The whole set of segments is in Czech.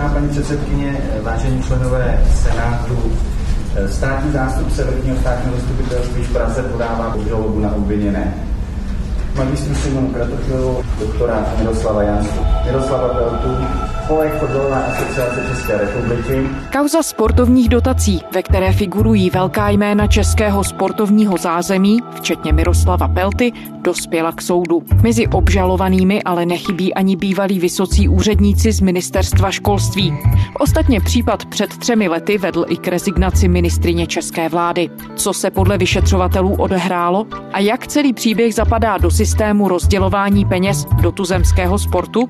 Vážená paní předsedkyně, vážení členové Senátu, státní zástupce vrchního státního zastupitelství v Praze podává obžalobu na obviněné. Magistru Simonu Kratochvilovou, doktora Miroslava Jansu, Miroslava Peltu, Fotbalová asociace České republiky. Kauza sportovních dotací, ve které figurují velká jména českého sportovního zázemí, včetně Miroslava Pelty, dospěla k soudu. Mezi obžalovanými ale nechybí ani bývalí vysocí úředníci z ministerstva školství. Ostatně případ před třemi lety vedl i k rezignaci ministrině české vlády. Co se podle vyšetřovatelů odehrálo a jak celý příběh zapadá do systému rozdělování peněz do tuzemského sportu?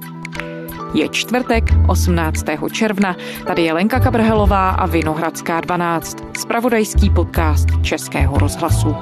Je čtvrtek, 18. června. Tady je Lenka Kabrhelová a Vinohradská 12. Spravodajský podcast Českého rozhlasu.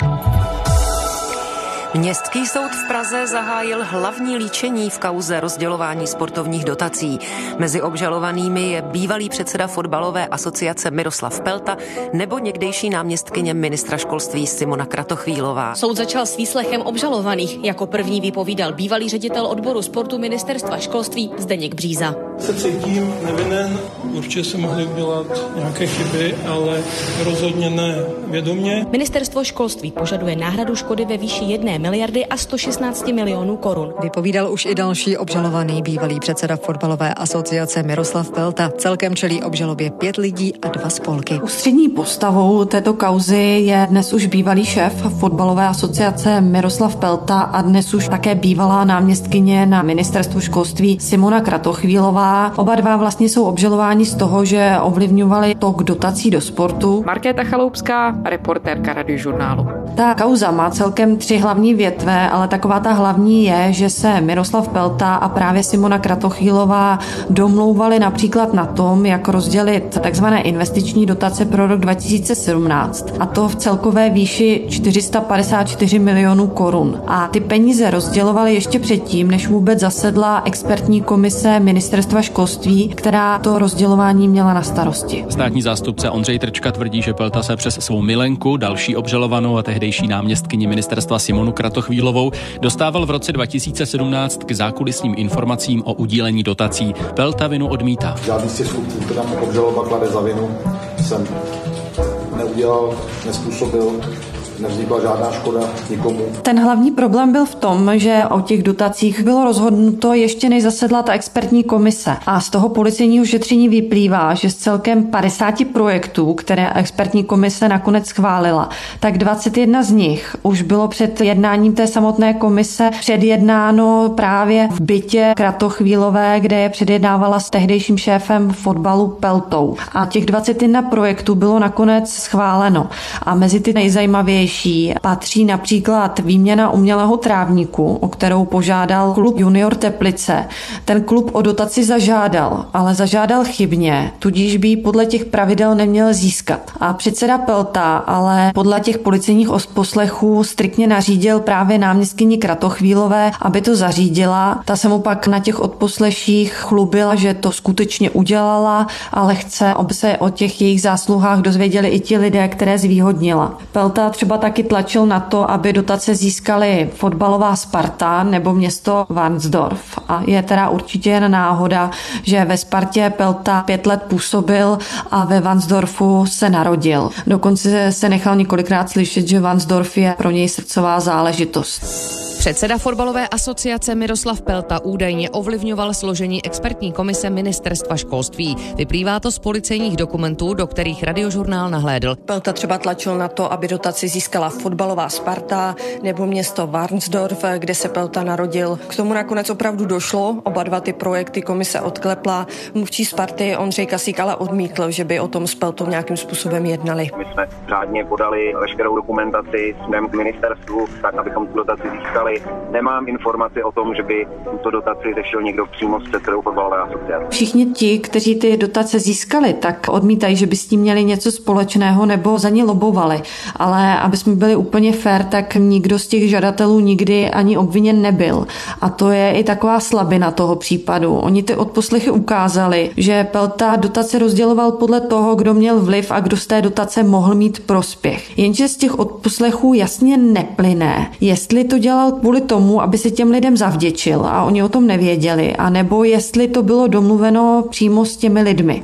Městský soud v Praze zahájil hlavní líčení v kauze rozdělování sportovních dotací. Mezi obžalovanými je bývalý předseda fotbalové asociace Miroslav Pelta nebo někdejší náměstkyně ministra školství Simona Kratochvílová. Soud začal s výslechem obžalovaných. Jako první vypovídal bývalý ředitel odboru sportu ministerstva školství Zdeněk Bříza. Se cítím nevinen, určitě se mohly udělat nějaké chyby, ale rozhodně ne vědomě. Ministerstvo školství požaduje náhradu škody ve výši jedné miliardy a 116 milionů korun. Vypovídal už i další obžalovaný bývalý předseda fotbalové asociace Miroslav Pelta. Celkem čelí obžalobě pět lidí a dva spolky. Ústřední postavou této kauzy je dnes už bývalý šéf fotbalové asociace Miroslav Pelta a dnes už také bývalá náměstkyně na ministerstvu školství Simona Kratochvílová. Oba dva vlastně jsou obžalováni z toho, že ovlivňovali tok dotací do sportu. Markéta Chaloupská, reportérka radiožurnálu. Ta kauza má celkem tři hlavní větve, ale taková ta hlavní je, že se Miroslav Pelta a právě Simona Kratochýlová domlouvali například na tom, jak rozdělit takzvané investiční dotace pro rok 2017 a to v celkové výši 454 milionů korun. A ty peníze rozdělovali ještě předtím, než vůbec zasedla expertní komise ministerstva školství, která to rozdělování měla na starosti. Státní zástupce Ondřej Trčka tvrdí, že Pelta se přes svou milenku, další obžalovanou a tehdejší náměstkyni ministerstva Simonu Kratochvílovou dostával v roce 2017 k zákulisním informacím o udílení dotací. Pelta vinu odmítá. Žádný z těch skutků, která obžaloba klade za vinu, jsem neudělal, nespůsobil nevznikla žádná škoda nikomu. Ten hlavní problém byl v tom, že o těch dotacích bylo rozhodnuto ještě než zasedla ta expertní komise. A z toho policejního šetření vyplývá, že z celkem 50 projektů, které expertní komise nakonec schválila, tak 21 z nich už bylo před jednáním té samotné komise předjednáno právě v bytě Kratochvílové, kde je předjednávala s tehdejším šéfem fotbalu Peltou. A těch 21 projektů bylo nakonec schváleno. A mezi ty nejzajímavější nejzajímavější patří například výměna umělého trávníku, o kterou požádal klub Junior Teplice. Ten klub o dotaci zažádal, ale zažádal chybně, tudíž by podle těch pravidel neměl získat. A předseda Pelta ale podle těch policejních poslechů striktně nařídil právě náměstkyni Kratochvílové, aby to zařídila. Ta se mu pak na těch odposleších chlubila, že to skutečně udělala, ale chce, aby se o těch jejich zásluhách dozvěděli i ti lidé, které zvýhodnila. Pelta třeba taky tlačil na to, aby dotace získali fotbalová Sparta nebo město Varnsdorf. A je teda určitě jen náhoda, že ve Spartě Pelta pět let působil a ve Vansdorfu se narodil. Dokonce se nechal několikrát slyšet, že Vansdorf je pro něj srdcová záležitost. Předseda fotbalové asociace Miroslav Pelta údajně ovlivňoval složení expertní komise ministerstva školství. Vyplývá to z policejních dokumentů, do kterých radiožurnál nahlédl. Pelta třeba tlačil na to, aby dotaci získala fotbalová Sparta nebo město Varnsdorf, kde se Pelta narodil. K tomu nakonec opravdu došlo. Oba dva ty projekty komise odklepla. Mluvčí Sparty Ondřej Kasík ale odmítl, že by o tom s Peltou nějakým způsobem jednali. My jsme řádně podali veškerou dokumentaci směrem k ministerstvu, tak abychom tu dotaci získali dostali. Nemám informaci o tom, že by tuto dotaci řešil někdo přímo s předsedou fotbalové asociace. Všichni ti, kteří ty dotace získali, tak odmítají, že by s tím měli něco společného nebo za ně lobovali. Ale aby jsme byli úplně fair, tak nikdo z těch žadatelů nikdy ani obviněn nebyl. A to je i taková slabina toho případu. Oni ty odposlechy ukázali, že Pelta dotace rozděloval podle toho, kdo měl vliv a kdo z té dotace mohl mít prospěch. Jenže z těch odposlechů jasně neplyne, jestli to dělal kvůli tomu, aby se těm lidem zavděčil a oni o tom nevěděli, anebo jestli to bylo domluveno přímo s těmi lidmi.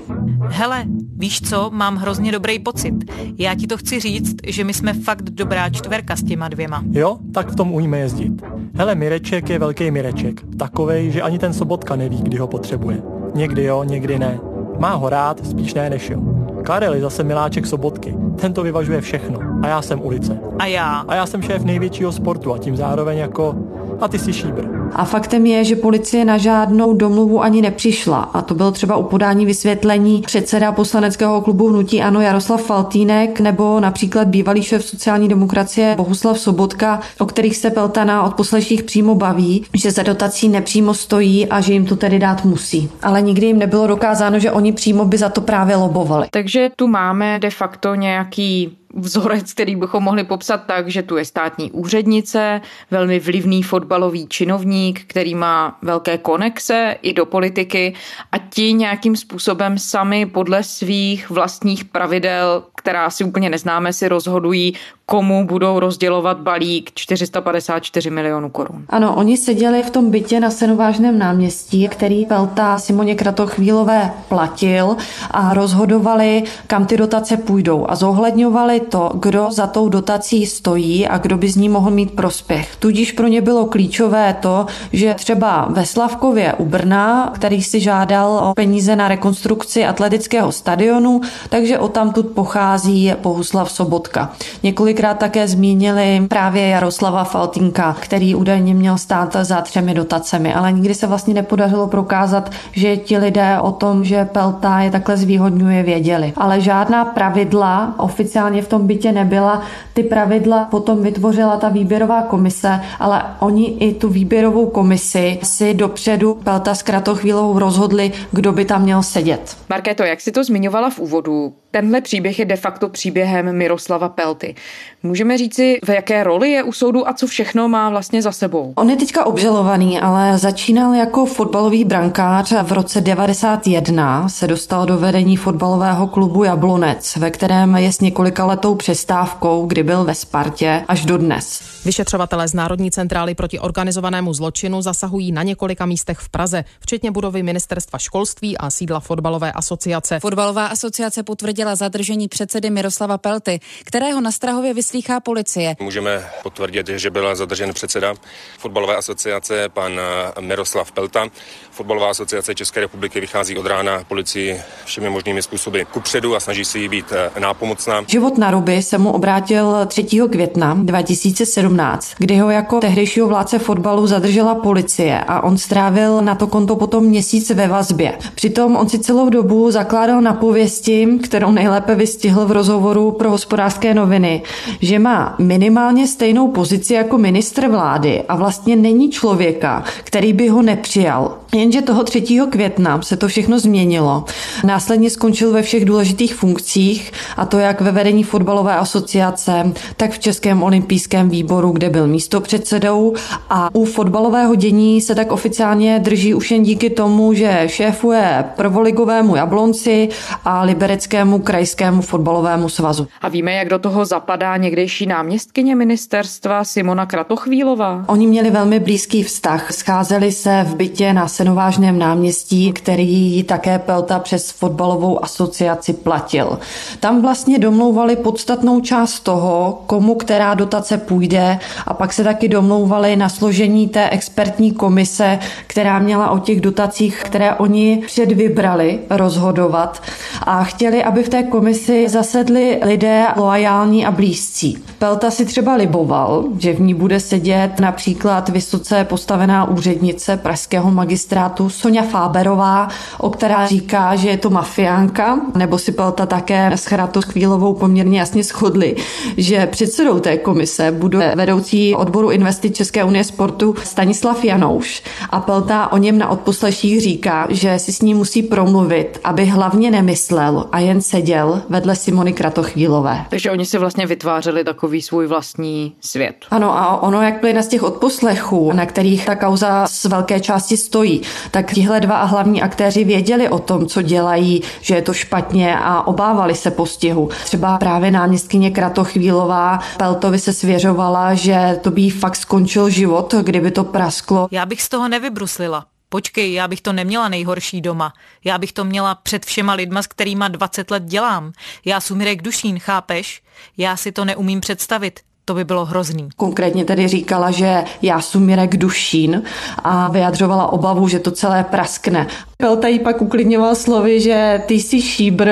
Hele, víš co, mám hrozně dobrý pocit. Já ti to chci říct, že my jsme fakt dobrá čtverka s těma dvěma. Jo, tak v tom umíme jezdit. Hele, Mireček je velký Mireček. Takovej, že ani ten Sobotka neví, kdy ho potřebuje. Někdy jo, někdy ne. Má ho rád, spíš ne než jo. Karel je zase miláček Sobotky. Ten to vyvažuje všechno. A já jsem ulice. A já? A já jsem šéf největšího sportu a tím zároveň jako... A ty jsi šíbr. A faktem je, že policie na žádnou domluvu ani nepřišla. A to byl třeba u podání vysvětlení předseda poslaneckého klubu Hnutí Ano Jaroslav Faltínek nebo například bývalý šéf sociální demokracie Bohuslav Sobotka, o kterých se Peltana od posleších přímo baví, že za dotací nepřímo stojí a že jim to tedy dát musí. Ale nikdy jim nebylo dokázáno, že oni přímo by za to právě lobovali. Takže tu máme de facto nějaký vzorec, který bychom mohli popsat tak, že tu je státní úřednice, velmi vlivný fotbalový činovník, který má velké konexe i do politiky a ti nějakým způsobem sami podle svých vlastních pravidel, která si úplně neznáme, si rozhodují, komu budou rozdělovat balík 454 milionů korun. Ano, oni seděli v tom bytě na Senovážném náměstí, který Pelta Simoně Kratochvílové platil a rozhodovali, kam ty dotace půjdou a zohledňovali to, kdo za tou dotací stojí a kdo by z ní mohl mít prospěch. Tudíž pro ně bylo klíčové to, že třeba ve Slavkově u Brna, který si žádal o peníze na rekonstrukci atletického stadionu, takže o tamtud pochází Bohuslav Sobotka. Několikrát také zmínili právě Jaroslava Faltinka, který údajně měl stát za třemi dotacemi, ale nikdy se vlastně nepodařilo prokázat, že ti lidé o tom, že Pelta je takhle zvýhodňuje, věděli. Ale žádná pravidla oficiálně v tom bytě nebyla. Ty pravidla potom vytvořila ta výběrová komise, ale oni i tu výběrovou komisi si dopředu Pelta s Kratochvílovou rozhodli, kdo by tam měl sedět. Markéto, jak si to zmiňovala v úvodu, tenhle příběh je de facto příběhem Miroslava Pelty. Můžeme říci, v jaké roli je u soudu a co všechno má vlastně za sebou? On je teďka obžalovaný, ale začínal jako fotbalový brankář a v roce 91 se dostal do vedení fotbalového klubu Jablonec, ve kterém je s několika letou přestávkou, kdy byl ve Spartě až do dnes. Vyšetřovatelé z Národní centrály proti organizovanému zločinu zasahují na několika místech v Praze, včetně budovy ministerstva školství a sídla fotbalové asociace. Fotbalová asociace potvrdila zadržení předsedy Miroslava Pelty, kterého na Strahově vyslýchá policie. Můžeme potvrdit, že byl zadržen předseda fotbalové asociace pan Miroslav Pelta. Fotbalová asociace České republiky vychází od rána policii všemi možnými způsoby kupředu a snaží se jí být nápomocná. Život na ruby se mu obrátil 3. května 2017, kdy ho jako tehdejšího vládce fotbalu zadržela policie a on strávil na to konto potom měsíc ve vazbě. Přitom on si celou dobu zakládal na pověsti, kterou nejlépe vystihl v rozhovoru pro hospodářské noviny, že má minimálně stejnou pozici jako ministr vlády a vlastně není člověka, který by ho nepřijal. Jenže toho 3. května se to všechno změnilo. Následně skončil ve všech důležitých funkcích, a to jak ve vedení fotbalové asociace, tak v Českém olympijském výboru, kde byl místopředsedou a u fotbalového dění se tak oficiálně drží už jen díky tomu, že šéfuje prvoligovému Jablonci a libereckému krajskému fotbalovému svazu. A víme, jak do toho zapadá někdejší náměstkyně ministerstva Simona Kratochvílová? Oni měli velmi blízký vztah. Scházeli se v bytě na Senovážném náměstí, který také Pelta přes fotbalovou asociaci platil. Tam vlastně domlouvali podstatnou část toho, komu která dotace půjde a pak se taky domlouvali na složení té expertní komise, která měla o těch dotacích, které oni předvybrali, rozhodovat a chtěli, aby v té komisi zasedli lidé loajální a blízcí. Pelta si třeba liboval, že v ní bude sedět například vysoce postavená úřednice pražského magistrátu Sonja Fáberová, o která říká, že je to mafiánka, nebo si Pelta také s Chvílovou poměrně jasně shodli, že předsedou té komise bude vedoucí odboru investic České unie sportu Stanislav Janouš a Pelta o něm na odposleších říká, že si s ním musí promluvit, aby hlavně nemyslel a jen seděl vedle Simony Kratochvílové. Takže oni si vlastně vytvářeli takový svůj vlastní svět. Ano a ono, jak plyne z těch odposlechů, na kterých ta kauza z velké části stojí, tak tihle dva hlavní aktéři věděli o tom, co dělají, že je to špatně a obávali se postihu. Třeba právě náměstkyně Kratochvílová Peltovi se svěřovala, že to by fakt skončil život, kdyby to prasklo. Já bych z toho nevybruslila. Počkej, já bych to neměla nejhorší doma. Já bych to měla před všema lidma, s kterýma 20 let dělám. Já jsem Mirek Dušín, chápeš? Já si to neumím představit. To by bylo hrozný. Konkrétně tedy říkala, že já jsem Mirek Dušín a vyjadřovala obavu, že to celé praskne. Pelta jí pak uklidňoval slovy, že ty jsi šíbr,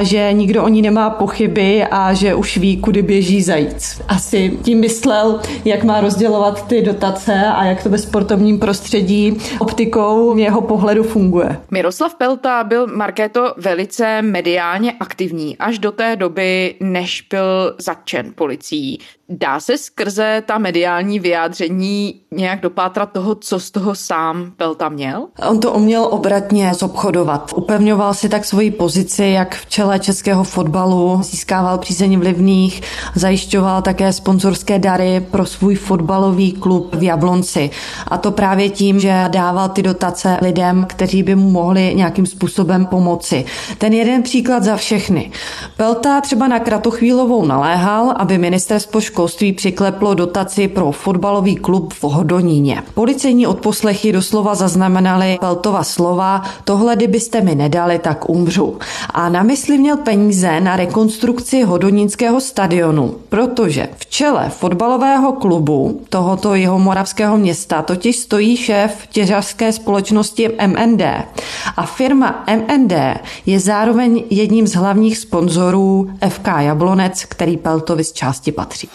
že nikdo o ní nemá pochyby a že už ví, kudy běží zajíc. Asi tím myslel, jak má rozdělovat ty dotace a jak to ve sportovním prostředí optikou jeho pohledu funguje. Miroslav Pelta byl Markéto velice mediálně aktivní až do té doby, než byl zatčen policií. Dá se skrze ta mediální vyjádření nějak dopátrat toho, co z toho sám Pelta měl? On to uměl obratně zobchodovat. Upevňoval si tak svoji pozici, jak v čele českého fotbalu, získával přízeň vlivných, zajišťoval také sponzorské dary pro svůj fotbalový klub v Jablonci. A to právě tím, že dával ty dotace lidem, kteří by mu mohli nějakým způsobem pomoci. Ten jeden příklad za všechny. Pelta třeba na Kratochvílovou naléhal, aby ministerstvo školství přikleplo dotaci pro fotbalový klub v Hodoníně. Policejní odposlechy doslova zaznamenali Peltova slova, tohle kdybyste mi nedali, tak umřu. A na mysli měl peníze na rekonstrukci Hodonínského stadionu, protože v čele fotbalového klubu tohoto jeho moravského města totiž stojí šéf těžařské společnosti MND. A firma MND je zároveň jedním z hlavních sponzorů FK Jablonec, který Peltovi z části patří.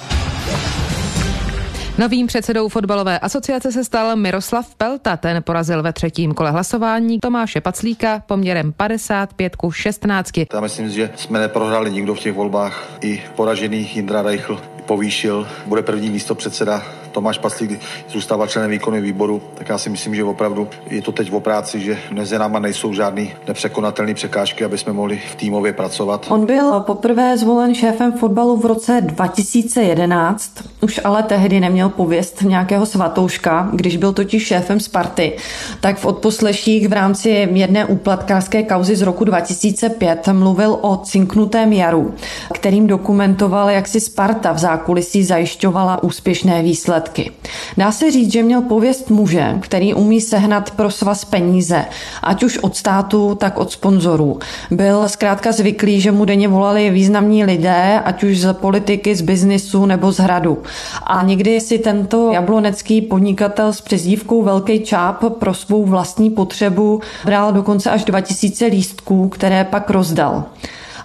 Novým předsedou fotbalové asociace se stal Miroslav Pelta. Ten porazil ve třetím kole hlasování Tomáše Paclíka poměrem 55 ku 16. Já myslím, že jsme neprohráli nikdo v těch volbách. I poražený Jindra Reichl povýšil, bude první místo předseda Tomáš Paslík zůstává členem výkonu výboru, tak já si myslím, že opravdu je to teď v práci, že mezi náma nejsou žádný nepřekonatelné překážky, aby jsme mohli v týmově pracovat. On byl poprvé zvolen šéfem fotbalu v roce 2011, už ale tehdy neměl pověst nějakého svatouška, když byl totiž šéfem Sparty. Tak v odposleších v rámci jedné úplatkářské kauzy z roku 2005 mluvil o cinknutém jaru, kterým dokumentoval, jak si Sparta v zákulisí zajišťovala úspěšné výsledky. Dá se říct, že měl pověst muže, který umí sehnat pro svaz peníze, ať už od státu, tak od sponzorů. Byl zkrátka zvyklý, že mu denně volali významní lidé, ať už z politiky, z biznisu nebo z hradu. A někdy si tento jablonecký podnikatel s přezdívkou Velký čáp pro svou vlastní potřebu bral dokonce až 2000 lístků, které pak rozdal.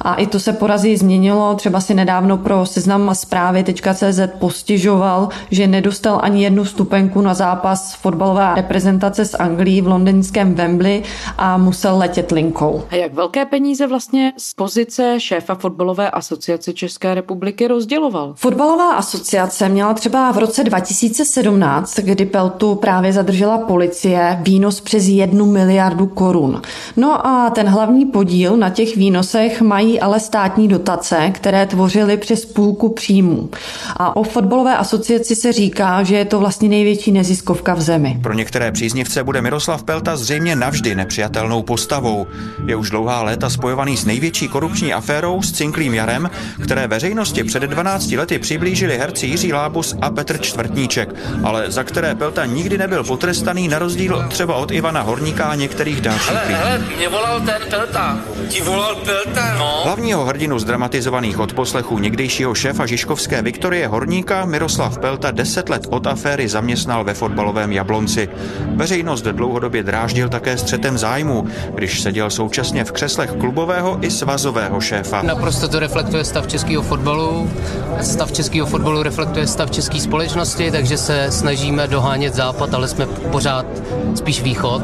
A i to se porazí změnilo. Třeba si nedávno pro seznam zprávy.cz postižoval, že nedostal ani jednu stupenku na zápas fotbalové reprezentace z Anglii v londýnském Wembley a musel letět linkou. A jak velké peníze vlastně z pozice šéfa fotbalové asociace České republiky rozděloval? Fotbalová asociace měla třeba v roce 2017, kdy Peltu právě zadržela policie, výnos přes jednu miliardu korun. No a ten hlavní podíl na těch výnosech mají mají ale státní dotace, které tvořily přes půlku příjmů. A o fotbalové asociaci se říká, že je to vlastně největší neziskovka v zemi. Pro některé příznivce bude Miroslav Pelta zřejmě navždy nepřijatelnou postavou. Je už dlouhá léta spojovaný s největší korupční aférou s Cinklým Jarem, které veřejnosti před 12 lety přiblížili herci Jiří Lábus a Petr Čtvrtníček, ale za které Pelta nikdy nebyl potrestaný na rozdíl třeba od Ivana Horníka a některých dalších. Hele, hele, mě volal ten Pelta. Ti volal Pelta, no. Hlavního hrdinu zdramatizovaných odposlechů někdejšího šéfa Žižkovské Viktorie Horníka Miroslav Pelta deset let od aféry zaměstnal ve fotbalovém Jablonci. Veřejnost dlouhodobě dráždil také střetem zájmu, když seděl současně v křeslech klubového i svazového šéfa. Naprosto to reflektuje stav českého fotbalu. Stav českého fotbalu reflektuje stav české společnosti, takže se snažíme dohánět západ, ale jsme pořád spíš východ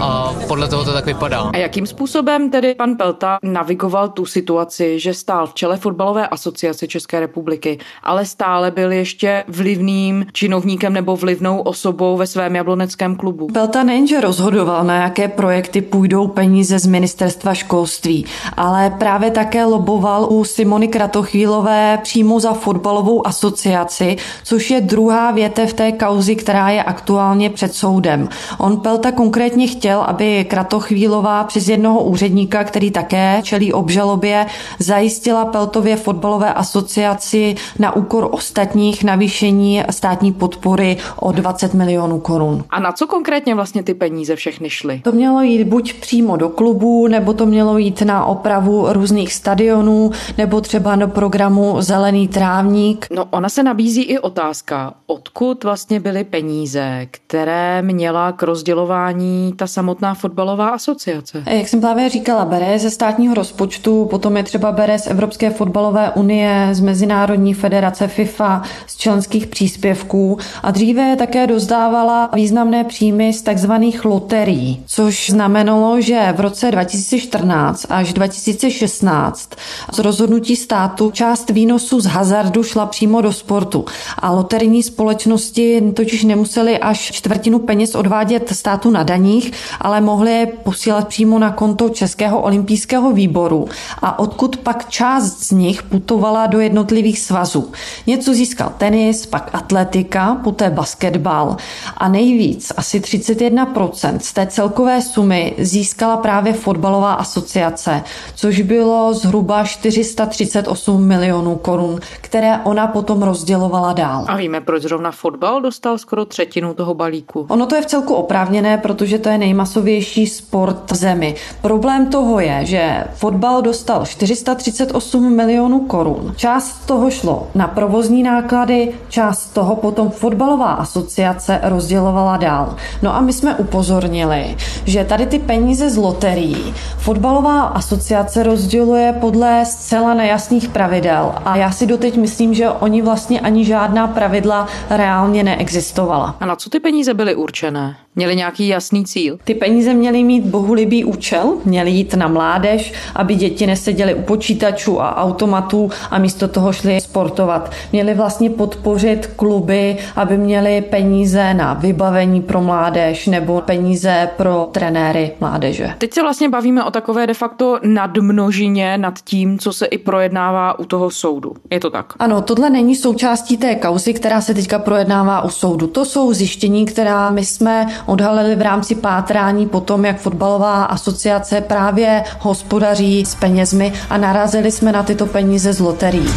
a podle toho to tak vypadá. A jakým způsobem tedy pan Pelta navigoval tu situaci, že stál v čele fotbalové asociace České republiky, ale stále byl ještě vlivným činovníkem nebo vlivnou osobou ve svém jabloneckém klubu. Pelta nejenže rozhodoval, na jaké projekty půjdou peníze z ministerstva školství, ale právě také loboval u Simony Kratochvílové přímo za fotbalovou asociaci, což je druhá větev té kauzy, která je aktuálně před soudem. On Pelta konkrétně chtěl, aby Kratochvílová přes jednoho úředníka, který také čelí obžalovat, žalobě zajistila Peltově fotbalové asociaci na úkor ostatních navýšení státní podpory o 20 milionů korun. A na co konkrétně vlastně ty peníze všechny šly? To mělo jít buď přímo do klubu, nebo to mělo jít na opravu různých stadionů, nebo třeba do programu Zelený trávník. No ona se nabízí i otázka, odkud vlastně byly peníze, které měla k rozdělování ta samotná fotbalová asociace? Jak jsem právě říkala, bere ze státního rozpočtu, potom je třeba bere z Evropské fotbalové unie, z Mezinárodní federace FIFA, z členských příspěvků. A dříve také dozdávala významné příjmy z takzvaných loterií, což znamenalo, že v roce 2014 až 2016 z rozhodnutí státu část výnosů z hazardu šla přímo do sportu. A loterijní společnosti totiž nemuseli až čtvrtinu peněz odvádět státu na daních, ale mohli je posílat přímo na konto Českého olympijského výboru a odkud pak část z nich putovala do jednotlivých svazů. Něco získal tenis, pak atletika, poté basketbal a nejvíc, asi 31% z té celkové sumy získala právě fotbalová asociace, což bylo zhruba 438 milionů korun, které ona potom rozdělovala dál. A víme, proč zrovna fotbal dostal skoro třetinu toho balíku? Ono to je v celku oprávněné, protože to je nejmasovější sport v zemi. Problém toho je, že fotbal dostal 438 milionů korun. Část toho šlo na provozní náklady, část toho potom fotbalová asociace rozdělovala dál. No a my jsme upozornili, že tady ty peníze z loterií fotbalová asociace rozděluje podle zcela nejasných pravidel a já si doteď myslím, že oni vlastně ani žádná pravidla reálně neexistovala. A na co ty peníze byly určené? Měli nějaký jasný cíl? Ty peníze měly mít bohulibý účel, měly jít na mládež, aby děti neseděly u počítačů a automatů a místo toho šly sportovat. Měli vlastně podpořit kluby, aby měli peníze na vybavení pro mládež nebo peníze pro trenéry mládeže. Teď se vlastně bavíme o takové de facto nadmnožině nad tím, co se i projednává u toho soudu. Je to tak? Ano, tohle není součástí té kauzy, která se teďka projednává u soudu. To jsou zjištění, která my jsme odhalili v rámci pátrání po tom, jak fotbalová asociace právě hospodaří s penězmi a narazili jsme na tyto peníze z loterií.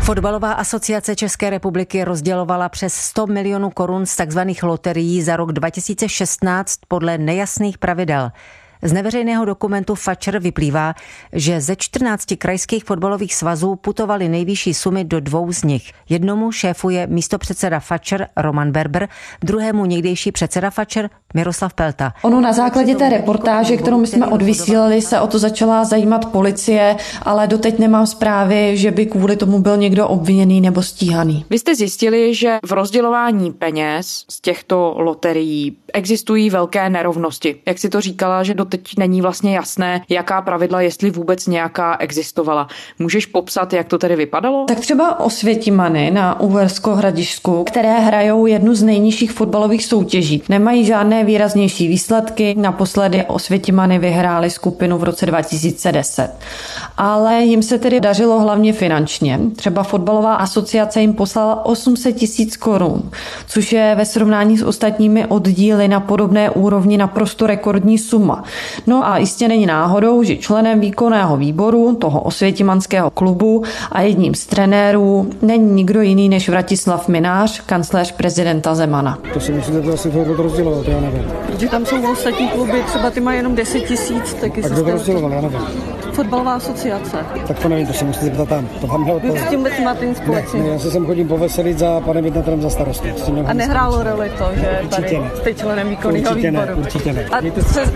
Fotbalová asociace České republiky rozdělovala přes 100 milionů korun z tzv. loterií za rok 2016 podle nejasných pravidel. Z neveřejného dokumentu Fatscher vyplývá, že ze 14 krajských fotbalových svazů putovaly nejvyšší sumy do dvou z nich. Jednomu šéfuje místopředseda Fatscher Roman Berber, druhému někdejší předseda Fatscher Miroslav Pelta. Ono na základě té reportáže, kterou my jsme odvysílali, se o to začala zajímat policie, ale doteď nemám zprávy, že by kvůli tomu byl někdo obviněný nebo stíhaný. Vy jste zjistili, že v rozdělování peněz z těchto loterií existují velké nerovnosti. Jak si to říkala, že doteď není vlastně jasné, jaká pravidla, jestli vůbec nějaká existovala. Můžeš popsat, jak to tedy vypadalo? Tak třeba Osvětimany na Uhersko-Hradišsku, které hrajou jednu z nejnižších fotbalových soutěží. Nemají žádné výraznější výsledky. Naposledy Osvětimany vyhráli skupinu v roce 2010. Ale jim se tedy dařilo hlavně finančně. Třeba fotbalová asociace jim poslala 800 tisíc korun, což je ve srovnání s ostatními oddíly na podobné úrovni naprosto rekordní suma. No a jistě není náhodou, že členem výkonného výboru toho osvětimanského klubu a jedním z trenérů není nikdo jiný než Vratislav Minář, kancléř prezidenta Zemana. To si to asi rozdělovat, já nevím. Protože tam jsou ostatní kluby, třeba ty mají jenom 10 tisíc, taky A kdo to rozděloval, já nevím. Fotbalová asociace. Tak to nevím, to se musíte zeptat tam. To vám Vy s tím vůbec máte nic ne, společného. ne, já se sem chodím poveselit za panem jednatelem za starostu. A nehrálo roli to, že Určitě tady ne. jste členem výkonného Určitě ne, výboru. určitě ne. A se,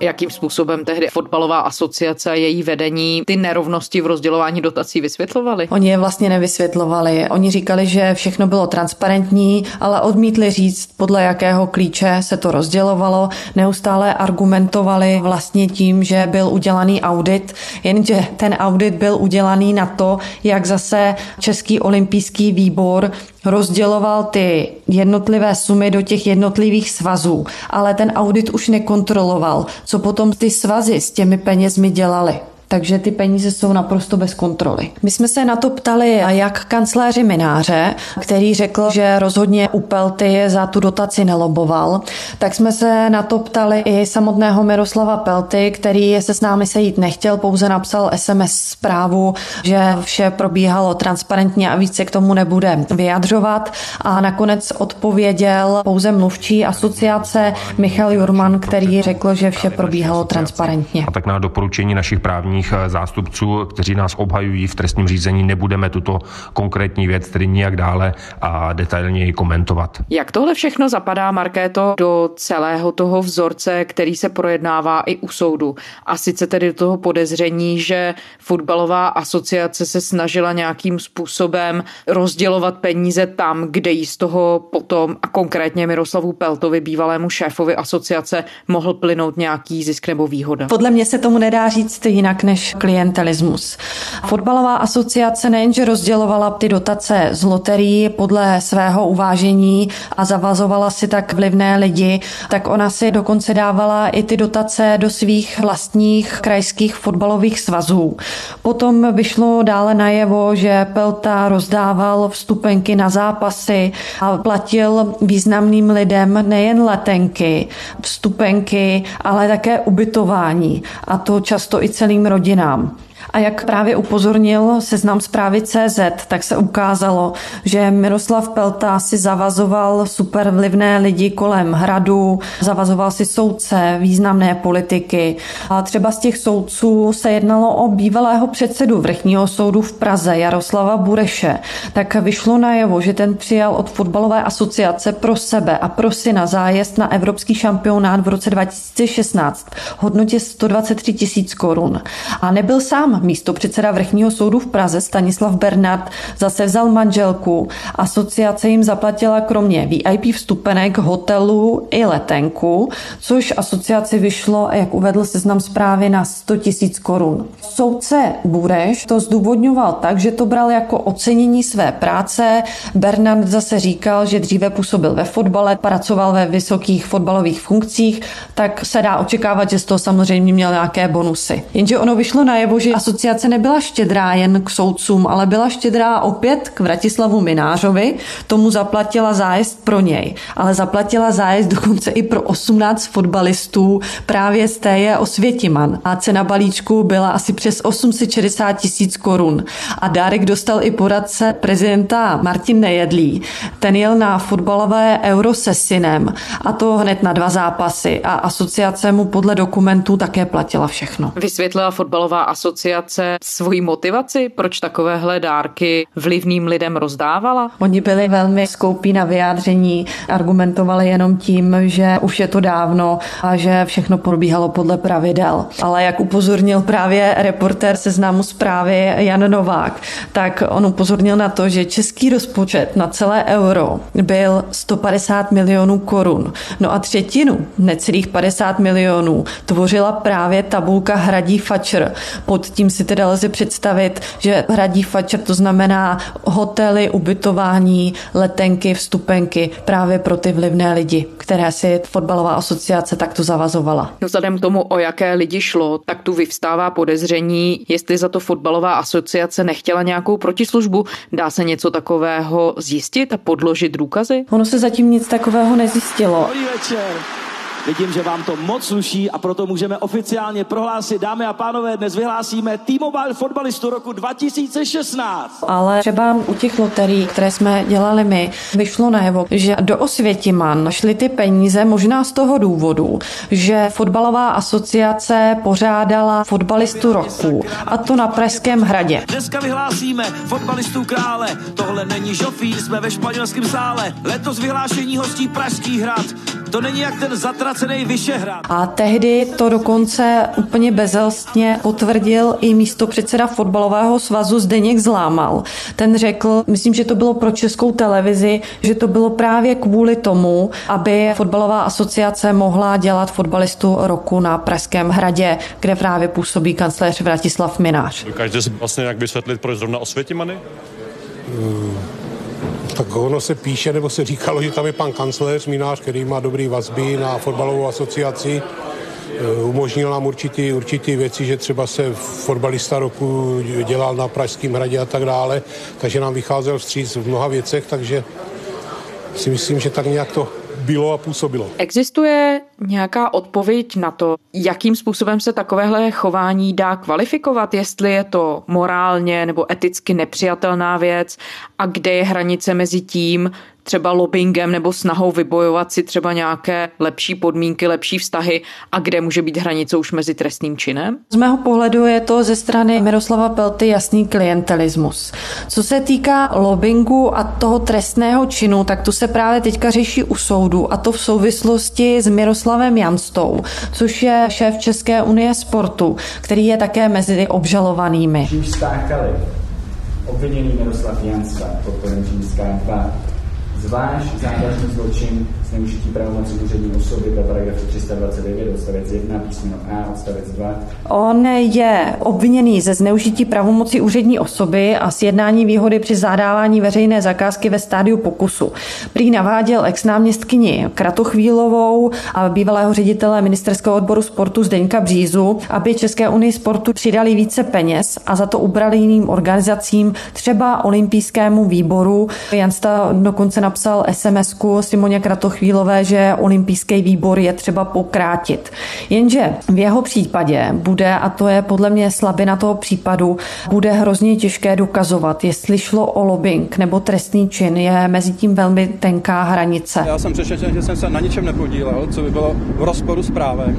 Jakým způsobem tehdy fotbalová asociace a její vedení ty nerovnosti v rozdělování dotací vysvětlovali? Oni je vlastně nevysvětlovali. Oni říkali, že všechno bylo transparentní, ale odmítli říct, podle jakého klíče se to rozdělovalo. Neustále argumentovali vlastně tím, že byl udělaný audit, jenže ten audit byl udělaný na to, jak zase Český olympijský výbor rozděloval ty jednotlivé sumy do těch jednotlivých svazů, ale ten audit už nekontroloval, co potom ty svazy s těmi penězmi dělali. Takže ty peníze jsou naprosto bez kontroly. My jsme se na to ptali jak kancléři Mináře, který řekl, že rozhodně u Pelty za tu dotaci neloboval, tak jsme se na to ptali i samotného Miroslava Pelty, který se s námi sejít nechtěl, pouze napsal SMS zprávu, že vše probíhalo transparentně a více k tomu nebude vyjadřovat a nakonec odpověděl pouze mluvčí asociace Michal Jurman, který řekl, že vše probíhalo transparentně. A tak na doporučení našich právních zástupců, kteří nás obhajují v trestním řízení, nebudeme tuto konkrétní věc tedy nijak dále a detailněji komentovat. Jak tohle všechno zapadá, Markéto, do celého toho vzorce, který se projednává i u soudu? A sice tedy do toho podezření, že fotbalová asociace se snažila nějakým způsobem rozdělovat peníze tam, kde jí z toho potom a konkrétně Miroslavu Peltovi, bývalému šéfovi asociace, mohl plynout nějaký zisk nebo výhoda. Podle mě se tomu nedá říct jinak než klientelismus. Fotbalová asociace nejenže rozdělovala ty dotace z loterií podle svého uvážení a zavazovala si tak vlivné lidi, tak ona si dokonce dávala i ty dotace do svých vlastních krajských fotbalových svazů. Potom vyšlo dále najevo, že Pelta rozdával vstupenky na zápasy a platil významným lidem nejen letenky, vstupenky, ale také ubytování a to často i celým rodinám rodinám. A jak právě upozornil seznam zprávy CZ, tak se ukázalo, že Miroslav Pelta si zavazoval super vlivné lidi kolem hradu, zavazoval si soudce, významné politiky. A třeba z těch soudců se jednalo o bývalého předsedu vrchního soudu v Praze Jaroslava Bureše. Tak vyšlo najevo, že ten přijal od fotbalové asociace pro sebe a pro syna zájezd na evropský šampionát v roce 2016 hodnotě 123 tisíc korun. A nebyl sám místo předseda vrchního soudu v Praze Stanislav Bernard zase vzal manželku. Asociace jim zaplatila kromě VIP vstupenek, hotelu i letenku, což asociaci vyšlo, jak uvedl seznam zprávy, na 100 tisíc korun. Soudce Bureš to zdůvodňoval tak, že to bral jako ocenění své práce. Bernard zase říkal, že dříve působil ve fotbale, pracoval ve vysokých fotbalových funkcích, tak se dá očekávat, že z toho samozřejmě měl nějaké bonusy. Jenže ono vyšlo najevo, že asociace nebyla štědrá jen k soudcům, ale byla štědrá opět k Vratislavu Minářovi. Tomu zaplatila zájezd pro něj, ale zaplatila zájezd dokonce i pro 18 fotbalistů právě z té je Osvětiman. A cena balíčku byla asi přes 860 tisíc korun. A dárek dostal i poradce prezidenta Martin Nejedlý. Ten jel na fotbalové euro se synem a to hned na dva zápasy a asociace mu podle dokumentů také platila všechno. Vysvětlila fotbalová asociace asociace svoji motivaci, proč takovéhle dárky vlivným lidem rozdávala? Oni byli velmi skoupí na vyjádření, argumentovali jenom tím, že už je to dávno a že všechno probíhalo podle pravidel. Ale jak upozornil právě reportér seznamu zprávy Jan Novák, tak on upozornil na to, že český rozpočet na celé euro byl 150 milionů korun. No a třetinu, necelých 50 milionů, tvořila právě tabulka Hradí Fatscher pod tím si teda lze představit, že hradí fačer, to znamená hotely, ubytování, letenky, vstupenky právě pro ty vlivné lidi, které si fotbalová asociace takto zavazovala. No vzhledem k tomu, o jaké lidi šlo, tak tu vyvstává podezření, jestli za to fotbalová asociace nechtěla nějakou protislužbu. Dá se něco takového zjistit a podložit důkazy? Ono se zatím nic takového nezjistilo. Dobrý večer. Vidím, že vám to moc sluší a proto můžeme oficiálně prohlásit, dámy a pánové, dnes vyhlásíme T-Mobile fotbalistu roku 2016. Ale třeba u těch loterií, které jsme dělali my, vyšlo najevo, že do Osvětiman šly ty peníze možná z toho důvodu, že fotbalová asociace pořádala fotbalistu roku a to na Pražském hradě. Dneska vyhlásíme fotbalistu krále. Tohle není žofí, jsme ve španělském sále. Letos vyhlášení hostí Pražský hrad. To není jak ten zatracený Vyšehrad. A tehdy to dokonce úplně bezelstně potvrdil i místo předseda fotbalového svazu Zdeněk Zlámal. Ten řekl, myslím, že to bylo pro českou televizi, že to bylo právě kvůli tomu, aby fotbalová asociace mohla dělat fotbalistu roku na Pražském hradě, kde právě působí kancléř Vratislav Minář. Dokážete si vlastně jak vysvětlit, proč zrovna Osvětimany? Hmm. Tak ono se píše, nebo se říkalo, že tam je pan kancléř Minář, který má dobrý vazby na fotbalovou asociaci. umožnil nám určitý, určitý věci, že třeba se fotbalista roku dělal na Pražském hradě a tak dále, takže nám vycházel vstříc v mnoha věcech, takže si myslím, že tak nějak to bylo a působilo. Existuje nějaká odpověď na to, jakým způsobem se takovéhle chování dá kvalifikovat, jestli je to morálně nebo eticky nepřijatelná věc a kde je hranice mezi tím, třeba lobbyingem nebo snahou vybojovat si třeba nějaké lepší podmínky, lepší vztahy a kde může být hranice už mezi trestným činem? Z mého pohledu je to ze strany Miroslava Pelty jasný klientelismus. Co se týká lobbingu a toho trestného činu, tak to se právě teďka řeší u soudu a to v souvislosti s Miroslavem Janstou, což je šéf České unie sportu, který je také mezi obžalovanými. Stákali obviněný Miroslav Jansta pod Římská 2 zvlášť závažný zločin zneužití pravomoci úřední osoby dle paragrafu 329 odstavec 1 písmeno A odstavec 2. On je obviněný ze zneužití pravomoci úřední osoby a sjednání výhody při zadávání veřejné zakázky ve stádiu pokusu. Prý naváděl ex-náměstkyni Kratochvílovou a bývalého ředitele ministerského odboru sportu Zdeňka Břízu, aby České unii sportu přidali více peněz a za to ubrali jiným organizacím, třeba olympijskému výboru. Jansta dokonce napsal SMS-ku Simoně Kratochvílové, že olympijský výbor je třeba pokrátit. Jenže v jeho případě bude, a to je podle mě slabina toho případu, bude hrozně těžké dokazovat, jestli šlo o lobbying nebo trestný čin, je mezi tím velmi tenká hranice. Já jsem přesvědčen, že jsem se na ničem nepodílel, co by bylo v rozporu s právem.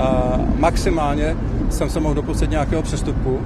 A maximálně jsem se mohl dopustit nějakého přestupu,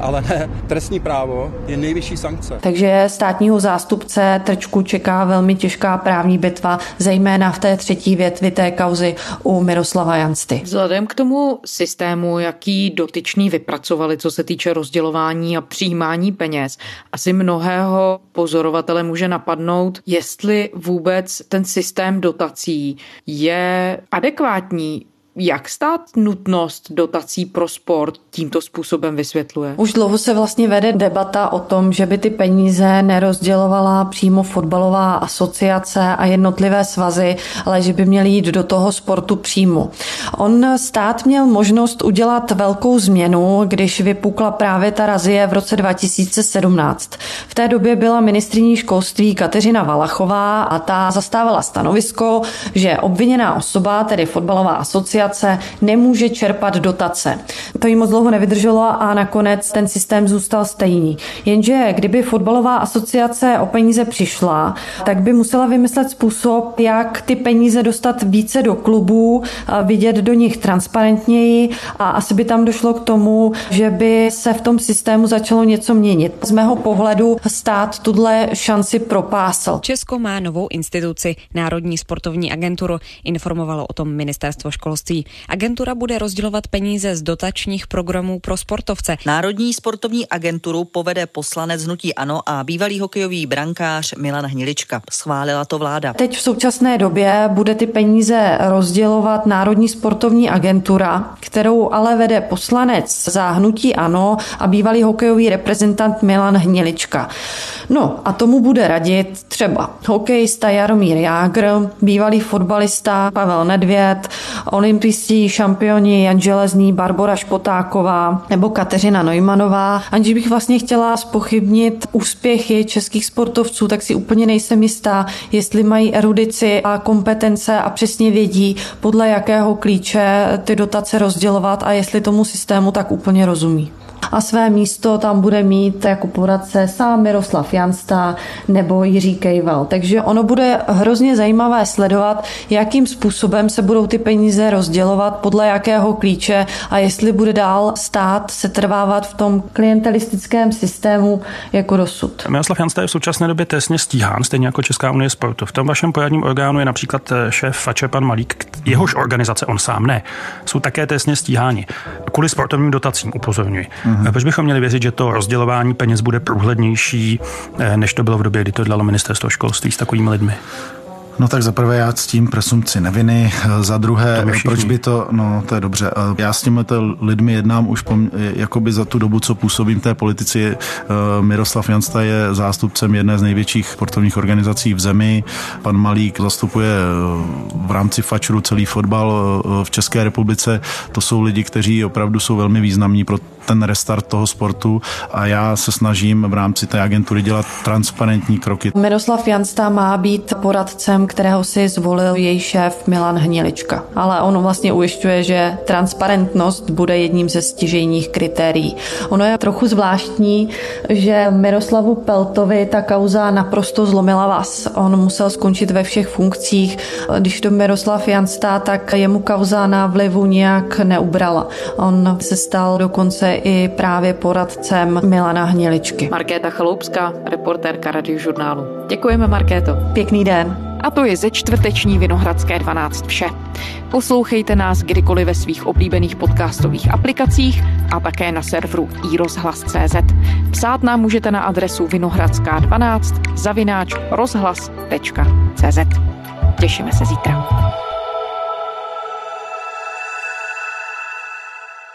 ale ne, trestní právo je nejvyšší sankce. Takže státního zástupce Trčku čeká velmi těžká právní bitva, zejména v té třetí větvi té kauzy u Miroslava Jansty. Vzhledem k tomu systému, jaký dotyční vypracovali, co se týče rozdělování a přijímání peněz, asi mnohého pozorovatele může napadnout, jestli vůbec ten systém dotací je adekvátní jak stát nutnost dotací pro sport tímto způsobem vysvětluje? Už dlouho se vlastně vede debata o tom, že by ty peníze nerozdělovala přímo fotbalová asociace a jednotlivé svazy, ale že by měly jít do toho sportu přímo. On stát měl možnost udělat velkou změnu, když vypukla právě ta razie v roce 2017. V té době byla ministriní školství Kateřina Valachová a ta zastávala stanovisko, že obviněná osoba, tedy fotbalová asociace, asociace nemůže čerpat dotace. To jí moc dlouho nevydrželo a nakonec ten systém zůstal stejný. Jenže kdyby fotbalová asociace o peníze přišla, tak by musela vymyslet způsob, jak ty peníze dostat více do klubů, vidět do nich transparentněji a asi by tam došlo k tomu, že by se v tom systému začalo něco měnit. Z mého pohledu stát tuhle šanci propásl. Česko má novou instituci, Národní sportovní agenturu, informovalo o tom ministerstvo školství školství. Agentura bude rozdělovat peníze z dotačních programů pro sportovce. Národní sportovní agenturu povede poslanec Hnutí Ano a bývalý hokejový brankář Milan Hnilička. Schválila to vláda. Teď v současné době bude ty peníze rozdělovat Národní sportovní agentura, kterou ale vede poslanec za Hnutí Ano a bývalý hokejový reprezentant Milan Hnilička. No a tomu bude radit třeba hokejista Jaromír Jágr, bývalý fotbalista Pavel Nedvěd, olympijští šampioni Jan Železný, Barbora Špotáková nebo Kateřina Neumanová. Aniž bych vlastně chtěla spochybnit úspěchy českých sportovců, tak si úplně nejsem jistá, jestli mají erudici a kompetence a přesně vědí, podle jakého klíče ty dotace rozdělovat a jestli tomu systému tak úplně rozumí a své místo tam bude mít jako poradce sám Miroslav Jansta nebo Jiří Kejval. Takže ono bude hrozně zajímavé sledovat, jakým způsobem se budou ty peníze rozdělovat, podle jakého klíče a jestli bude dál stát se trvávat v tom klientelistickém systému jako dosud. Miroslav Jansta je v současné době trestně stíhán, stejně jako Česká unie sportu. V tom vašem poradním orgánu je například eh, šéf Fače pan Malík, jehož organizace, on sám ne, jsou také trestně stíháni. Kvůli sportovním dotacím upozorňuji. Mm-hmm. Proč bychom měli věřit, že to rozdělování peněz bude průhlednější, eh, než to bylo v době, kdy to dělalo ministerstvo školství s takovými lidmi? No tak za prvé já s tím presumpci neviny, za druhé, proč by to, no to je dobře, já s těmi lidmi jednám už pom, jakoby za tu dobu, co působím té politici. Eh, Miroslav Jansta je zástupcem jedné z největších sportovních organizací v zemi, pan Malík zastupuje eh, v rámci Fačru celý fotbal eh, v České republice. To jsou lidi, kteří opravdu jsou velmi významní pro ten restart toho sportu a já se snažím v rámci té agentury dělat transparentní kroky. Miroslav Jansta má být poradcem, kterého si zvolil její šéf Milan Hnilička. Ale on vlastně ujišťuje, že transparentnost bude jedním ze stěžejních kritérií. Ono je trochu zvláštní, že Miroslavu Peltovi ta kauza naprosto zlomila vás. On musel skončit ve všech funkcích. Když to Miroslav Jansta, tak jemu kauza na vlivu nějak neubrala. On se stal dokonce i právě poradcem Milana Hniličky. Markéta Chaloupská, reportérka radiožurnálu. Děkujeme, Markéto. Pěkný den. A to je ze čtvrteční Vinohradské 12 vše. Poslouchejte nás kdykoliv ve svých oblíbených podcastových aplikacích a také na serveru iRozhlas.cz. Psát nám můžete na adresu vinohradská12 zavináč rozhlas.cz. Těšíme se zítra.